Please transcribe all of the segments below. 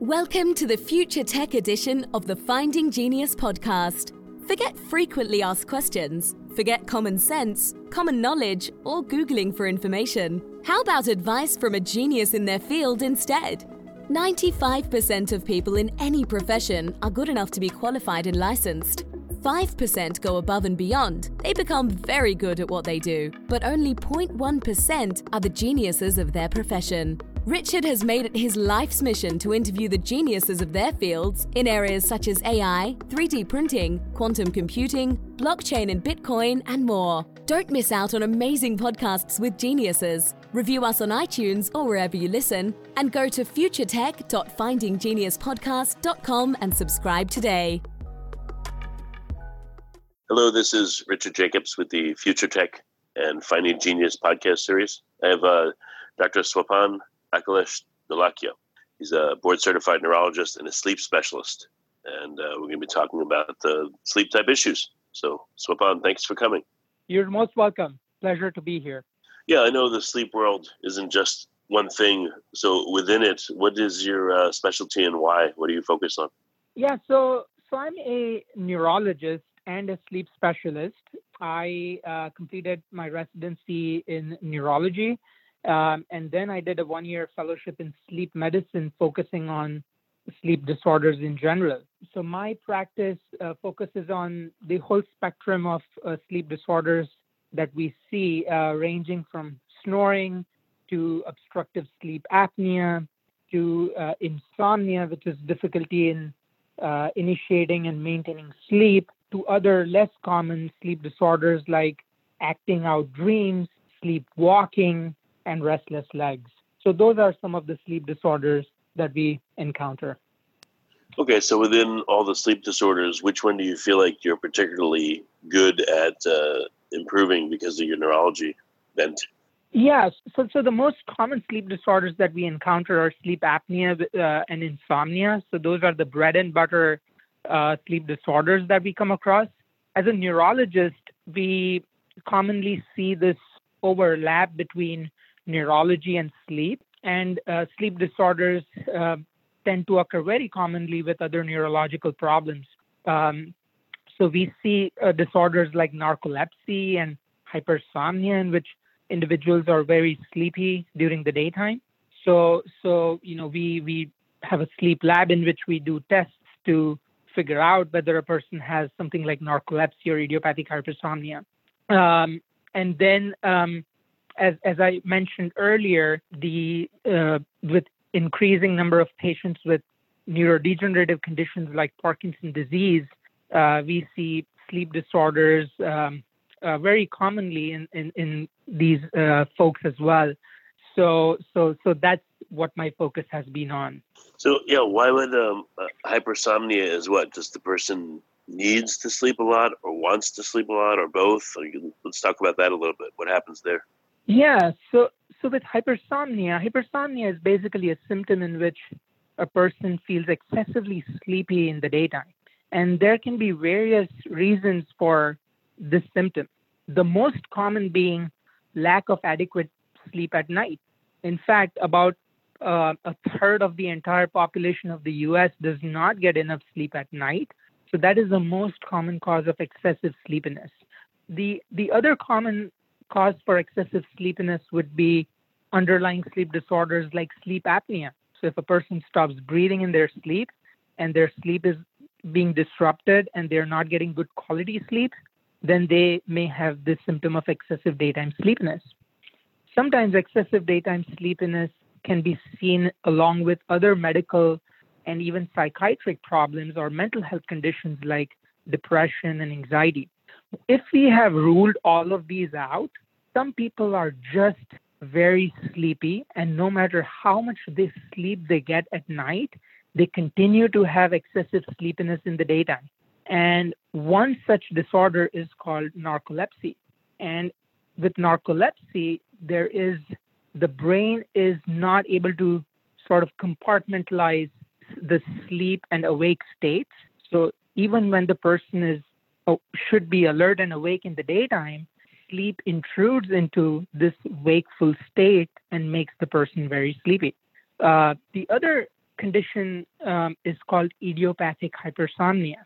Welcome to the Future Tech edition of the Finding Genius podcast. Forget frequently asked questions, forget common sense, common knowledge, or Googling for information. How about advice from a genius in their field instead? 95% of people in any profession are good enough to be qualified and licensed. 5% go above and beyond. They become very good at what they do, but only 0.1% are the geniuses of their profession. Richard has made it his life's mission to interview the geniuses of their fields in areas such as AI, 3D printing, quantum computing, blockchain and Bitcoin, and more. Don't miss out on amazing podcasts with geniuses. Review us on iTunes or wherever you listen, and go to futuretech.findinggeniuspodcast.com and subscribe today. Hello, this is Richard Jacobs with the Future Tech and Finding Genius podcast series. I have uh, Dr. Swapan Akhilesh Dholakia. He's a board certified neurologist and a sleep specialist. And uh, we're going to be talking about the sleep type issues. So, Swapan, thanks for coming. You're most welcome. Pleasure to be here. Yeah, I know the sleep world isn't just one thing. So, within it, what is your uh, specialty and why? What do you focus on? Yeah, so so I'm a neurologist and a sleep specialist. I uh, completed my residency in neurology, um, and then I did a one year fellowship in sleep medicine, focusing on sleep disorders in general. So, my practice uh, focuses on the whole spectrum of uh, sleep disorders that we see, uh, ranging from snoring to obstructive sleep apnea to uh, insomnia, which is difficulty in uh, initiating and maintaining sleep, to other less common sleep disorders like acting out dreams, sleepwalking, and restless legs. So, those are some of the sleep disorders that we encounter. Okay, so within all the sleep disorders, which one do you feel like you're particularly good at uh, improving because of your neurology bent? Yes. So, so the most common sleep disorders that we encounter are sleep apnea uh, and insomnia. So, those are the bread and butter uh, sleep disorders that we come across. As a neurologist, we commonly see this overlap between neurology and sleep, and uh, sleep disorders uh, tend to occur very commonly with other neurological problems. Um, so we see uh, disorders like narcolepsy and hypersomnia, in which individuals are very sleepy during the daytime. So, so you know, we we have a sleep lab in which we do tests to figure out whether a person has something like narcolepsy or idiopathic hypersomnia. Um, and then, um, as, as I mentioned earlier, the uh, with increasing number of patients with neurodegenerative conditions like Parkinson's disease, uh, we see sleep disorders um, uh, very commonly in, in, in these uh, folks as well. So, so, so that's what my focus has been on. So yeah, why would um, uh, hypersomnia is what? Just the person needs to sleep a lot, or wants to sleep a lot, or both? let's talk about that a little bit. What happens there? Yeah. So so with hypersomnia, hypersomnia is basically a symptom in which a person feels excessively sleepy in the daytime, and there can be various reasons for this symptom. The most common being lack of adequate sleep at night. In fact, about uh, a third of the entire population of the US does not get enough sleep at night. So that is the most common cause of excessive sleepiness. The, the other common cause for excessive sleepiness would be underlying sleep disorders like sleep apnea. So if a person stops breathing in their sleep and their sleep is being disrupted and they're not getting good quality sleep, then they may have this symptom of excessive daytime sleepiness. Sometimes excessive daytime sleepiness can be seen along with other medical and even psychiatric problems or mental health conditions like depression and anxiety. If we have ruled all of these out, some people are just very sleepy, and no matter how much they sleep they get at night, they continue to have excessive sleepiness in the daytime. And one such disorder is called narcolepsy. And with narcolepsy, there is the brain is not able to sort of compartmentalize the sleep and awake states. So even when the person is should be alert and awake in the daytime, sleep intrudes into this wakeful state and makes the person very sleepy. Uh, the other condition um, is called idiopathic hypersomnia.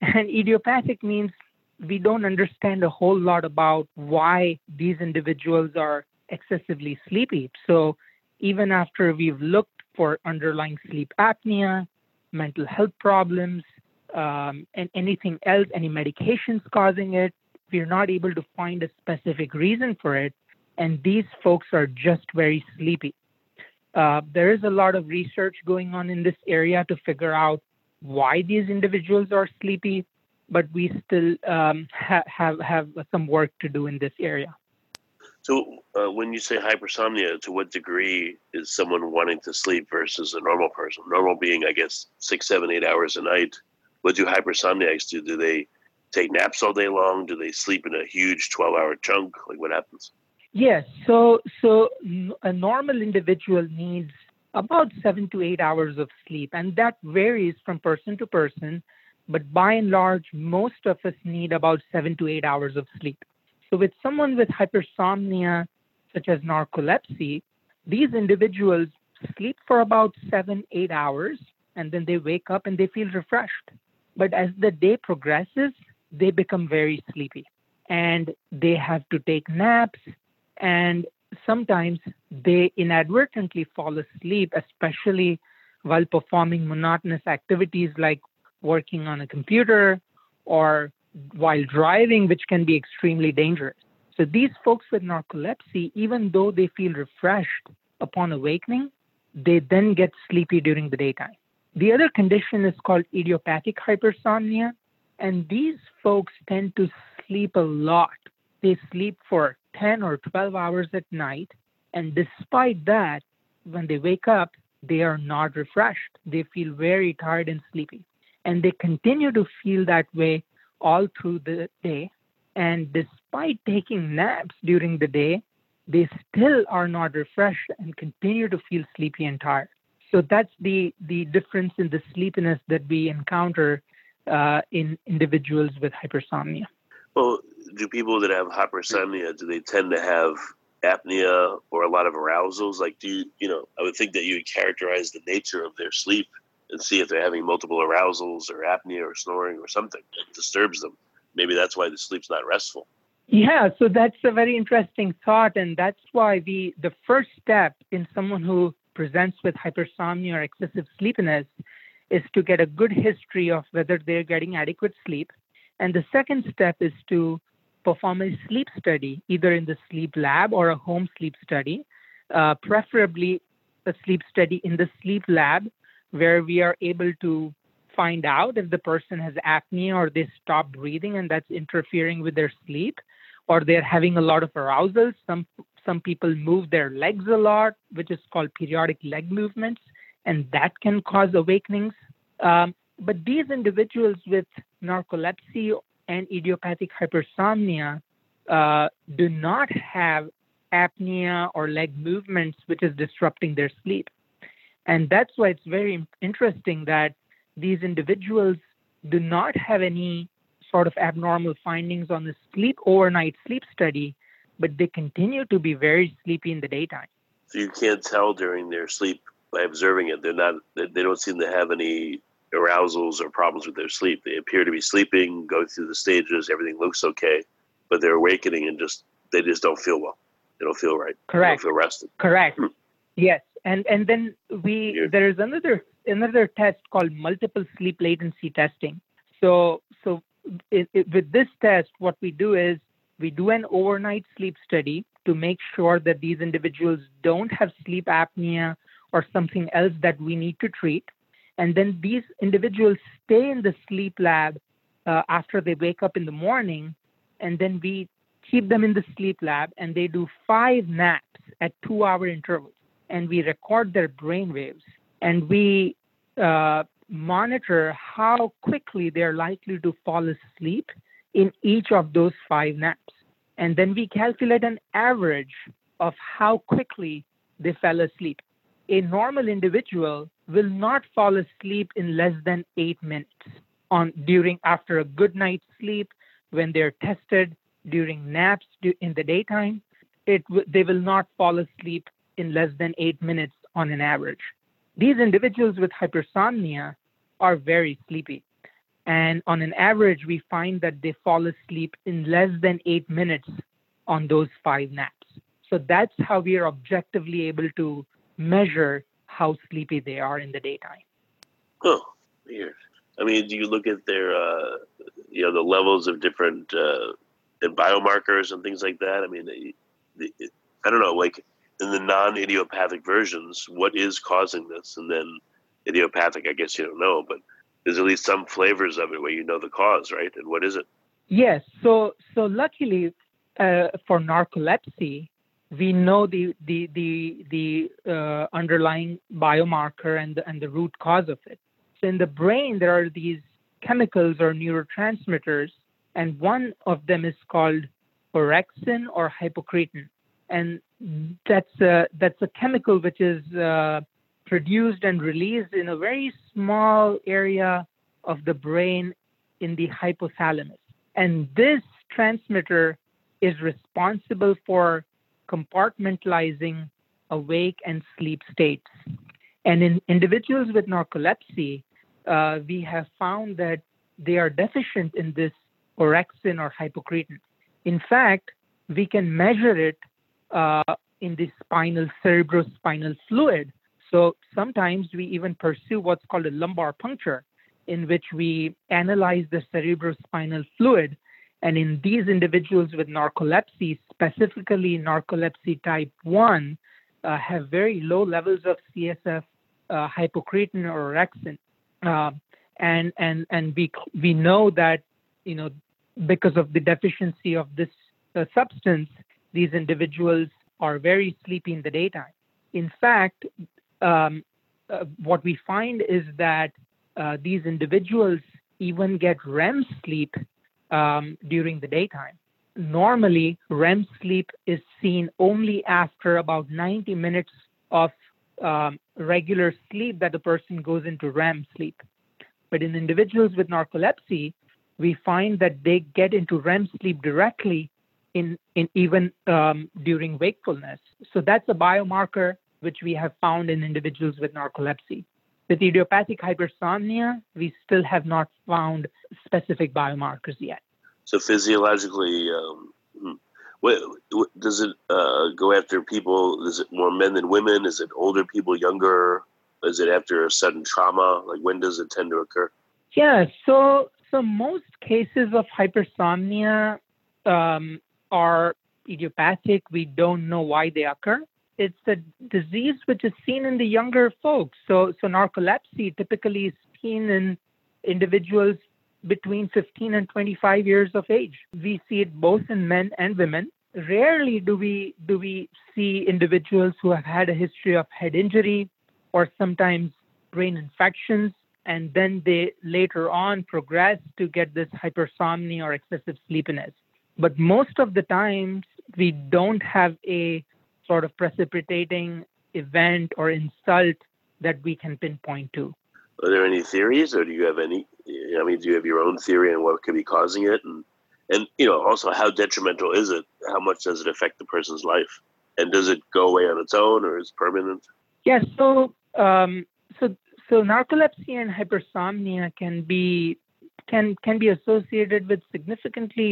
And idiopathic means we don't understand a whole lot about why these individuals are excessively sleepy. So even after we've looked for underlying sleep apnea, mental health problems, um, and anything else, any medications causing it, we're not able to find a specific reason for it. And these folks are just very sleepy. Uh, there is a lot of research going on in this area to figure out why these individuals are sleepy, but we still um, ha- have have some work to do in this area. So, uh, when you say hypersomnia, to what degree is someone wanting to sleep versus a normal person? Normal being, I guess, six, seven, eight hours a night. What do hypersomniacs do? Do they take naps all day long? Do they sleep in a huge 12 hour chunk? Like, what happens? Yes. So, so a normal individual needs about seven to eight hours of sleep, and that varies from person to person. But by and large, most of us need about seven to eight hours of sleep. So, with someone with hypersomnia, such as narcolepsy, these individuals sleep for about seven, eight hours, and then they wake up and they feel refreshed. But as the day progresses, they become very sleepy and they have to take naps, and sometimes they inadvertently fall asleep, especially while performing monotonous activities like working on a computer or while driving, which can be extremely dangerous. So these folks with narcolepsy, even though they feel refreshed upon awakening, they then get sleepy during the daytime. The other condition is called idiopathic hypersomnia, and these folks tend to sleep a lot. They sleep for 10 or 12 hours at night, and despite that, when they wake up, they are not refreshed. They feel very tired and sleepy. And they continue to feel that way all through the day. And despite taking naps during the day, they still are not refreshed and continue to feel sleepy and tired. So that's the, the difference in the sleepiness that we encounter uh, in individuals with hypersomnia. Well, do people that have hypersomnia do they tend to have apnea or a lot of arousals? Like, do you, you know, I would think that you would characterize the nature of their sleep and see if they're having multiple arousals or apnea or snoring or something that disturbs them. Maybe that's why the sleep's not restful. Yeah, so that's a very interesting thought, and that's why we the first step in someone who presents with hypersomnia or excessive sleepiness is to get a good history of whether they're getting adequate sleep, and the second step is to perform a sleep study, either in the sleep lab or a home sleep study, uh, preferably a sleep study in the sleep lab where we are able to find out if the person has apnea or they stop breathing and that's interfering with their sleep or they're having a lot of arousal some some people move their legs a lot which is called periodic leg movements and that can cause awakenings. Um, but these individuals with narcolepsy and idiopathic hypersomnia uh, do not have apnea or leg movements which is disrupting their sleep. And that's why it's very interesting that these individuals do not have any sort of abnormal findings on the sleep overnight sleep study, but they continue to be very sleepy in the daytime. So you can't tell during their sleep by observing it. They're not. They don't seem to have any arousals or problems with their sleep. They appear to be sleeping, go through the stages, everything looks okay, but they're awakening and just they just don't feel well. They don't feel right. Correct. They don't feel rested. Correct. Hmm. Yes, and and then we yeah. there is another another test called multiple sleep latency testing. So so it, it, with this test, what we do is we do an overnight sleep study to make sure that these individuals don't have sleep apnea or something else that we need to treat. And then these individuals stay in the sleep lab uh, after they wake up in the morning. And then we keep them in the sleep lab and they do five naps at two hour intervals and we record their brain waves and we uh, monitor how quickly they're likely to fall asleep in each of those five naps. And then we calculate an average of how quickly they fell asleep. A normal individual will not fall asleep in less than eight minutes on during after a good night's sleep when they're tested during naps in the daytime. It they will not fall asleep in less than eight minutes on an average. these individuals with hypersomnia are very sleepy. And on an average, we find that they fall asleep in less than eight minutes on those five naps. So that's how we are objectively able to measure how sleepy they are in the daytime. Oh, weird. I mean, do you look at their, uh, you know, the levels of different uh, and biomarkers and things like that? I mean, I don't know, like in the non-idiopathic versions, what is causing this? And then idiopathic, I guess you don't know, but there's at least some flavors of it where you know the cause, right? And what is it? Yes. So, so luckily uh, for narcolepsy, we know the the the the uh, underlying biomarker and the, and the root cause of it. So in the brain, there are these chemicals or neurotransmitters, and one of them is called orexin or hypocretin, and that's a that's a chemical which is uh, produced and released in a very small area of the brain in the hypothalamus, and this transmitter is responsible for compartmentalizing awake and sleep states. And in individuals with narcolepsy, uh, we have found that they are deficient in this orexin or hypocretin. In fact, we can measure it uh, in the spinal cerebrospinal fluid. So sometimes we even pursue what's called a lumbar puncture, in which we analyze the cerebrospinal fluid and in these individuals with narcolepsy, specifically narcolepsy type 1, uh, have very low levels of CSF uh, hypocretin or orexin. Uh, and and and we we know that you know because of the deficiency of this uh, substance, these individuals are very sleepy in the daytime. In fact, um, uh, what we find is that uh, these individuals even get REM sleep um, during the daytime. Normally, REM sleep is seen only after about 90 minutes of um, regular sleep that the person goes into REM sleep. But in individuals with narcolepsy, we find that they get into REM sleep directly in, in even um, during wakefulness. So that's a biomarker which we have found in individuals with narcolepsy. With idiopathic hypersomnia, we still have not found specific biomarkers yet. So physiologically, um, hmm, what, what, does it uh, go after people? Is it more men than women? Is it older people, younger? Is it after a sudden trauma? Like when does it tend to occur? Yeah, so so most cases of hypersomnia um, are idiopathic. We don't know why they occur it's a disease which is seen in the younger folks. So, so narcolepsy typically is seen in individuals between 15 and 25 years of age. We see it both in men and women. Rarely do we do we see individuals who have had a history of head injury or sometimes brain infections and then they later on progress to get this hypersomnia or excessive sleepiness. But most of the times we don't have a sort of precipitating event or insult that we can pinpoint to. Are there any theories, or do you have any? I mean, do you have your own theory on what could be causing it, and and you know also how detrimental is it? How much does it affect the person's life, and does it go away on its own, or is permanent? Yes. Yeah, so um, so so narcolepsy and hypersomnia can be can can be associated with significantly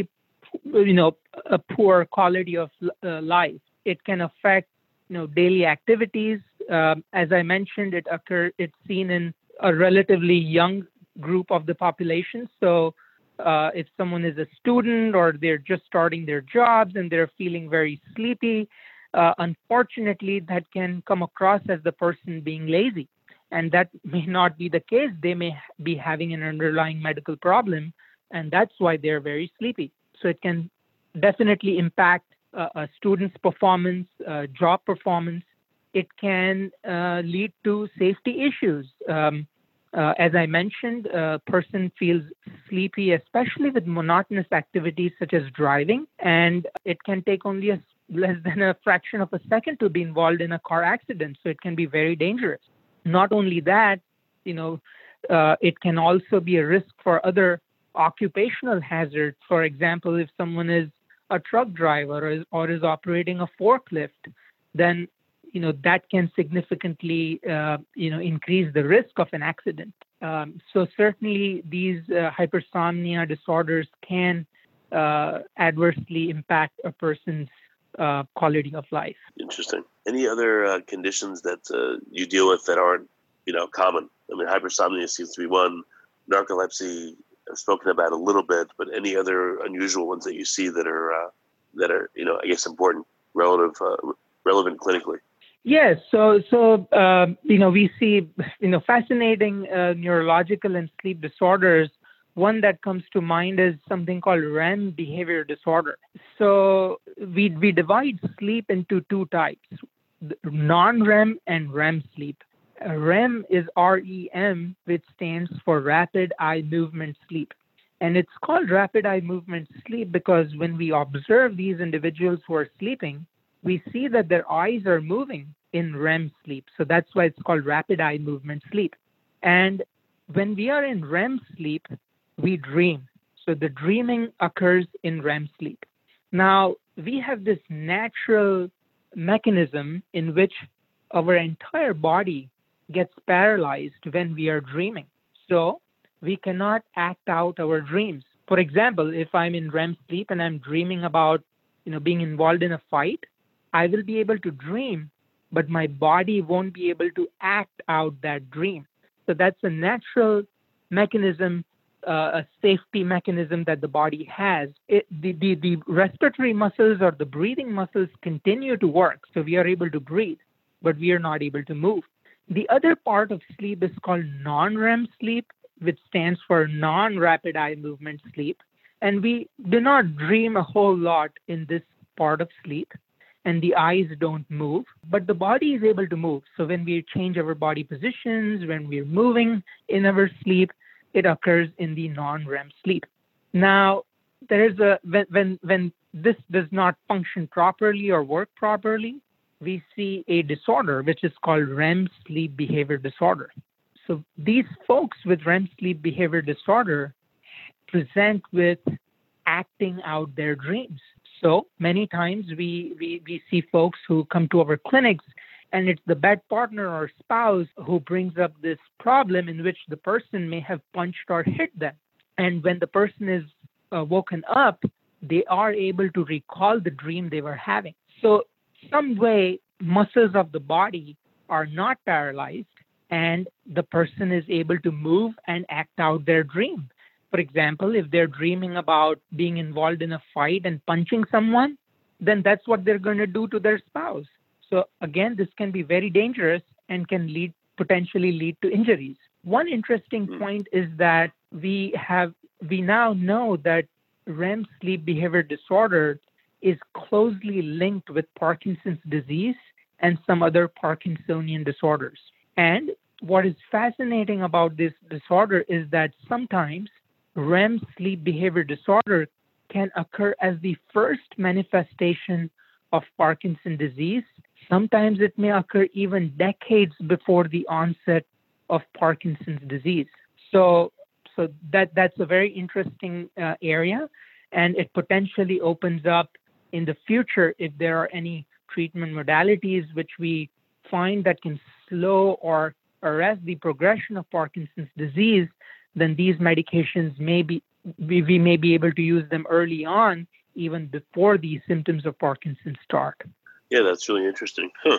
you know a poor quality of uh, life it can affect you know daily activities. Um, as I mentioned, it occur it's seen in a relatively young group of the population. So uh, if someone is a student or they're just starting their jobs and they're feeling very sleepy, uh, unfortunately, that can come across as the person being lazy. And that may not be the case. They may be having an underlying medical problem, and that's why they're very sleepy. So it can definitely impact a student's performance, uh, job performance, it can uh, lead to safety issues. Um, uh, as I mentioned, a person feels sleepy, especially with monotonous activities such as driving, and it can take only a, less than a fraction of a second to be involved in a car accident. So it can be very dangerous. Not only that, you know, uh, it can also be a risk for other occupational hazards. For example, if someone is a truck driver or is, or is operating a forklift, then you know that can significantly uh, you know increase the risk of an accident. Um, so certainly these uh, hypersomnia disorders can uh, adversely impact a person's uh, quality of life. Interesting. Any other uh, conditions that uh, you deal with that aren't you know common? I mean, hypersomnia seems to be one. Narcolepsy, spoken about a little bit, but any other unusual ones that you see that are that are you know I guess important relative uh, relevant clinically? Yes, so so uh, you know we see you know fascinating uh, neurological and sleep disorders. One that comes to mind is something called REM behavior disorder. So we we divide sleep into two types: non-REM and REM sleep. REM is REM, which stands for rapid eye movement sleep. And it's called rapid eye movement sleep because when we observe these individuals who are sleeping, we see that their eyes are moving in REM sleep. So that's why it's called rapid eye movement sleep. And when we are in REM sleep, we dream. So the dreaming occurs in REM sleep. Now, we have this natural mechanism in which our entire body gets paralyzed when we are dreaming. So we cannot act out our dreams. For example, if I'm in REM sleep and I'm dreaming about, you know, being involved in a fight, I will be able to dream, but my body won't be able to act out that dream. So that's a natural mechanism, uh, a safety mechanism that the body has. It, the, the, the respiratory muscles or the breathing muscles continue to work. So we are able to breathe, but we are not able to move. The other part of sleep is called non REM sleep, which stands for non rapid eye movement sleep. And we do not dream a whole lot in this part of sleep and the eyes don't move, but the body is able to move. So when we change our body positions, when we're moving in our sleep, it occurs in the non-REM sleep. Now, there is a when when when this does not function properly or work properly, we see a disorder which is called REM sleep behavior disorder. So these folks with REM sleep behavior disorder present with acting out their dreams. So many times we, we, we see folks who come to our clinics and it's the bed partner or spouse who brings up this problem in which the person may have punched or hit them. And when the person is uh, woken up, they are able to recall the dream they were having. So, some way, muscles of the body are not paralyzed, and the person is able to move and act out their dream. For example, if they're dreaming about being involved in a fight and punching someone, then that's what they're going to do to their spouse. So again, this can be very dangerous and can lead potentially lead to injuries. One interesting hmm. point is that we have we now know that REM sleep behavior disorder is closely linked with Parkinson's disease and some other Parkinsonian disorders. And what is fascinating about this disorder is that sometimes REM sleep behavior disorder can occur as the first manifestation of Parkinson's disease. Sometimes it may occur even decades before the onset of Parkinson's disease. So, so that that's a very interesting uh, area, and it potentially opens up in the future if there are any treatment modalities which we find that can slow or arrest the progression of Parkinson's disease then these medications may be we, may be able to use them early on, even before these symptoms of Parkinson's start. Yeah, that's really interesting. Huh.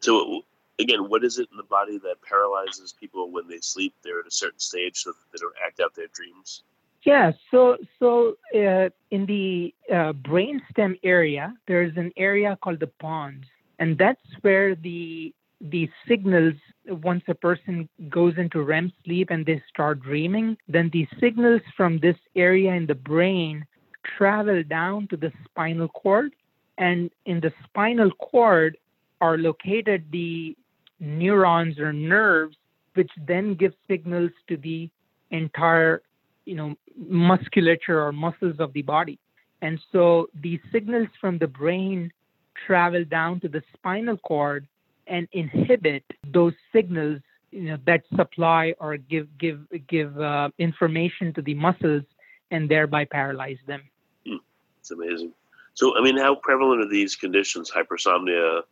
So again, what is it in the body that paralyzes people when they sleep? They're at a certain stage so that they don't act out their dreams. Yeah, so so uh, in the uh, brainstem area, there is an area called the pons, and that's where the the signals once a person goes into REM sleep and they start dreaming, then the signals from this area in the brain travel down to the spinal cord. And in the spinal cord are located the neurons or nerves, which then give signals to the entire, you know, musculature or muscles of the body. And so these signals from the brain travel down to the spinal cord and inhibit those signals you know, that supply or give give give uh, information to the muscles and thereby paralyze them. Hmm. It's amazing. So, I mean, how prevalent are these conditions, hypersomnia,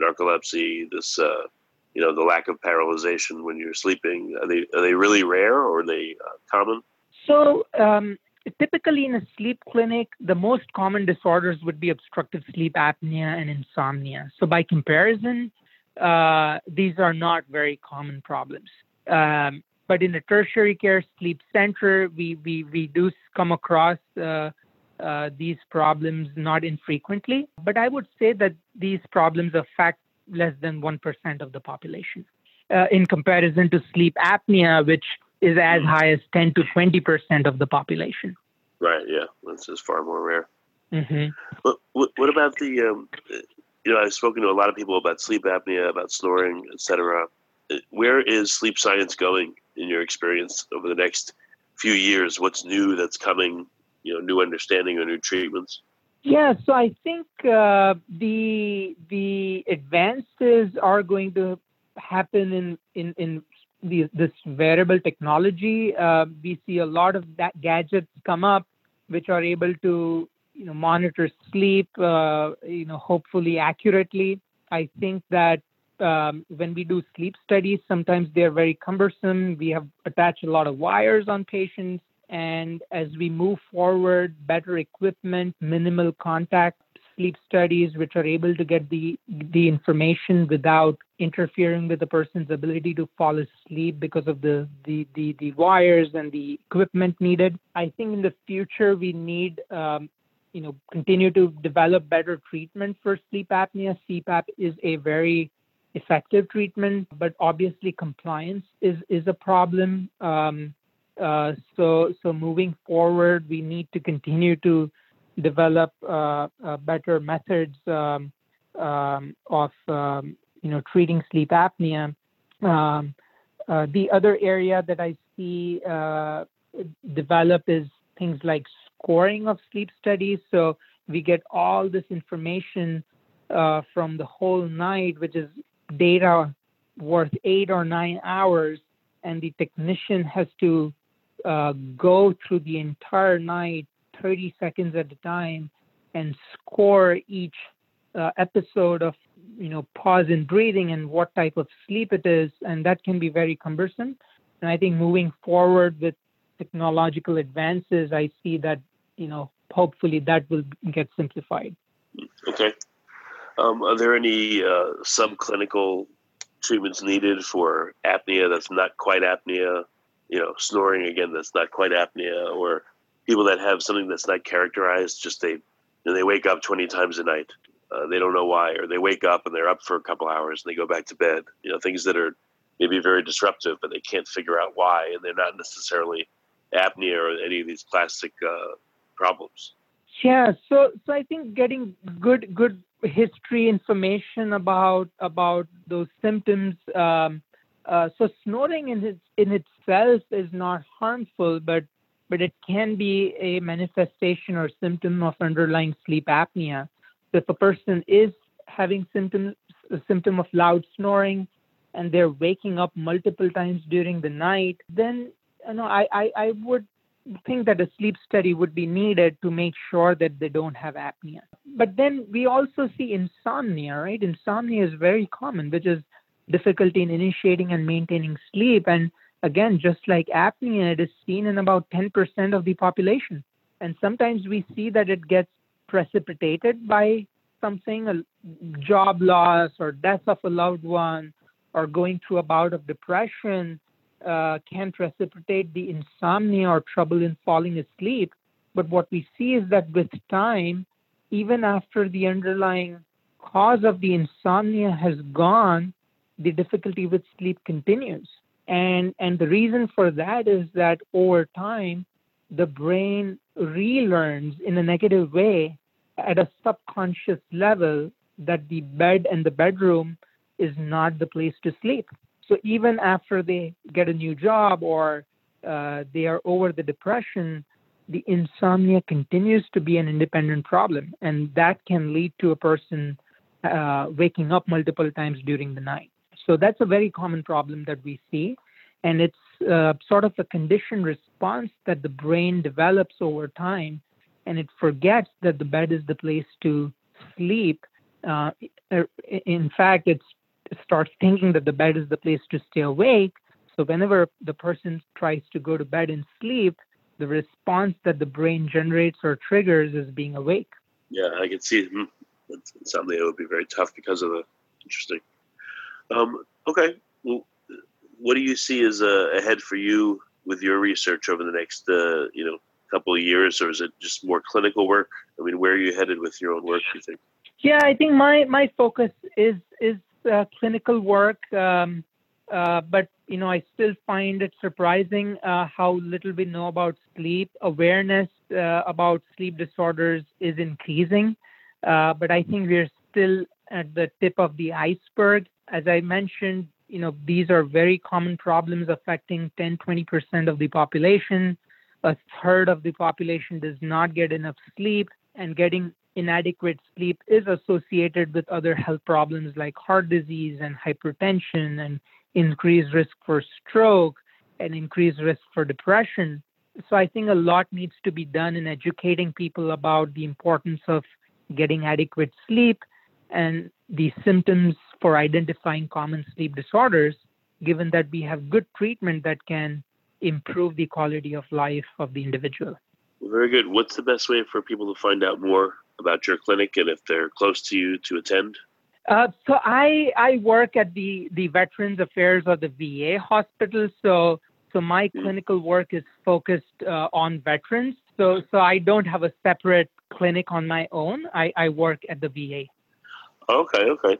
narcolepsy, this uh, you know the lack of paralyzation when you're sleeping? Are they are they really rare or are they uh, common? So um, typically in a sleep clinic, the most common disorders would be obstructive sleep apnea and insomnia. So by comparison, uh, these are not very common problems. Um, but in a tertiary care sleep center, we, we, we do come across uh, uh, these problems not infrequently. But I would say that these problems affect less than 1% of the population uh, in comparison to sleep apnea, which is as high as 10 to 20% of the population. Right, yeah, this is far more rare. Mm-hmm. What, what, about the, um, you know, I've spoken to a lot of people about sleep apnea, about snoring, etc. Where is sleep science going in your experience over the next few years? What's new that's coming? You know, new understanding or new treatments. Yeah, so I think uh, the the advances are going to happen in in in the, this wearable technology. Uh, we see a lot of that gadgets come up, which are able to you know monitor sleep, uh, you know, hopefully accurately. I think that um, when we do sleep studies, sometimes they're very cumbersome. We have attached a lot of wires on patients. And as we move forward, better equipment, minimal contact sleep studies, which are able to get the, the information without interfering with the person's ability to fall asleep because of the, the, the, the wires and the equipment needed. I think in the future, we need um, you know continue to develop better treatment for sleep apnea cpap is a very effective treatment, but obviously compliance is is a problem. Um, uh, so so moving forward, we need to continue to develop uh, uh, better methods um, um, of um, you know treating sleep apnea. Um, uh, the other area that I see develop is things like scoring of sleep studies. So we get all this information uh, from the whole night, which is data worth eight or nine hours, and the technician has to uh, go through the entire night, 30 seconds at a time, and score each uh, episode of you know pause in breathing and what type of sleep it is, and that can be very cumbersome. And I think moving forward with technological advances, I see that you know hopefully that will get simplified. Okay. Um, are there any uh, subclinical treatments needed for apnea that's not quite apnea? You know, snoring again that's not quite apnea, or people that have something that's not characterized, just they you know, they wake up twenty times a night. Uh, they don't know why, or they wake up and they're up for a couple hours and they go back to bed. You know, things that are maybe very disruptive, but they can't figure out why, and they're not necessarily apnea or any of these classic uh, problems. Yeah, so so I think getting good good history information about about those symptoms. Um, uh, so snoring in its, in itself is not harmful, but but it can be a manifestation or symptom of underlying sleep apnea. So if a person is having symptoms, a symptom of loud snoring, and they're waking up multiple times during the night, then you know I, I, I would think that a sleep study would be needed to make sure that they don't have apnea. But then we also see insomnia, right? Insomnia is very common, which is difficulty in initiating and maintaining sleep. And again, just like apnea, it is seen in about 10% of the population. And sometimes we see that it gets precipitated by something, a job loss or death of a loved one, or going through a bout of depression uh, can precipitate the insomnia or trouble in falling asleep. But what we see is that with time, even after the underlying cause of the insomnia has gone, the difficulty with sleep continues. And, and the reason for that is that over time, the brain relearns in a negative way at a subconscious level that the bed and the bedroom is not the place to sleep. So even after they get a new job or uh, they are over the depression, the insomnia continues to be an independent problem, and that can lead to a person uh, waking up multiple times during the night. So that's a very common problem that we see, and it's uh, sort of a conditioned response that the brain develops over time, and it forgets that the bed is the place to sleep Uh, in fact, it starts thinking that the bed is the place to stay awake. So whenever the person tries to go to bed and sleep, the response that the brain generates or triggers is being awake. Yeah, I can see hmm, it's something that would be very tough because of the interesting. Um, okay, well, what do you see as uh, ahead for you with your research over the next, uh, you know, couple of years, or is it just more clinical work? I mean, where are you headed with your own work? You think? Yeah, I think my my focus is is uh, clinical work, um, uh, but you know, I still find it surprising uh, how little we know about sleep. Awareness uh, about sleep disorders is increasing, uh, but I think we're still at the tip of the iceberg. As I mentioned, you know, these are very common problems affecting 10, 20% of the population. A third of the population does not get enough sleep, and getting inadequate sleep is associated with other health problems like heart disease and hypertension and increased risk for stroke and increased risk for depression. So I think a lot needs to be done in educating people about the importance of getting adequate sleep and the symptoms for identifying common sleep disorders, given that we have good treatment that can improve the quality of life of the individual. Very good. What's the best way for people to find out more about your clinic and if they're close to you to attend? Uh, so I I work at the the Veterans Affairs of the VA hospital. So so my mm. clinical work is focused uh, on veterans. So so I don't have a separate clinic on my own. I, I work at the VA. Okay, okay.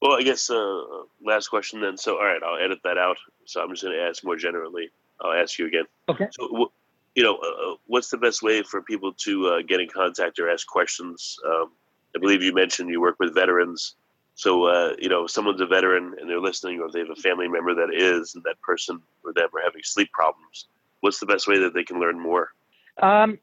Well, I guess uh, last question then. So all right, I'll edit that out. So I'm just going to ask more generally. I'll ask you again. Okay. So, you know, uh, uh, what's the best way for people to uh, get in contact or ask questions? Um, I believe you mentioned you work with veterans. So, uh, you know, if someone's a veteran and they're listening, or they have a family member that is, and that person or them are having sleep problems, what's the best way that they can learn more? Um,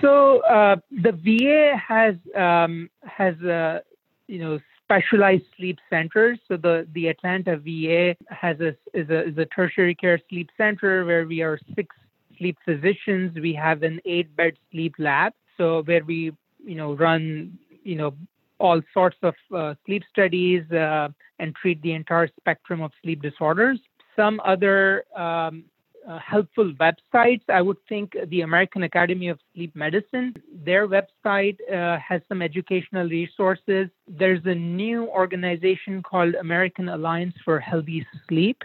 so uh, the VA has um, has uh, you know specialized sleep centers. So the the Atlanta VA has a is a is a tertiary care sleep center where we are six sleep physicians. We have an eight bed sleep lab. So where we you know run you know all sorts of uh, sleep studies uh, and treat the entire spectrum of sleep disorders. Some other um, uh, helpful websites, I would think the American Academy of Sleep Medicine, their website uh, has some educational resources. There's a new organization called American Alliance for Healthy Sleep,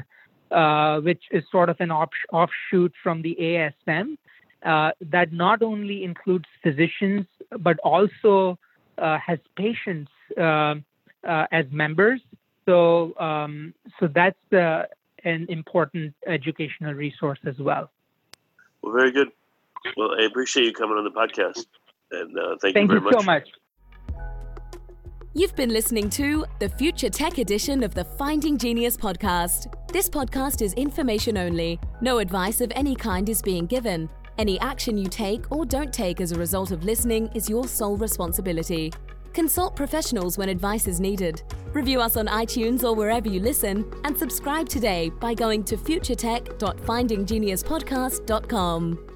uh, which is sort of an offshoot from the ASM. Uh, that not only includes physicians but also uh, has patients uh, as members. So, um, so that's an important educational resource as well. Well, very good. Well, I appreciate you coming on the podcast, and uh, thank, thank you very you so much. You've been listening to the Future Tech edition of the Finding Genius podcast. This podcast is information only. No advice of any kind is being given. Any action you take or don't take as a result of listening is your sole responsibility. Consult professionals when advice is needed. Review us on iTunes or wherever you listen, and subscribe today by going to futuretech.findinggeniuspodcast.com.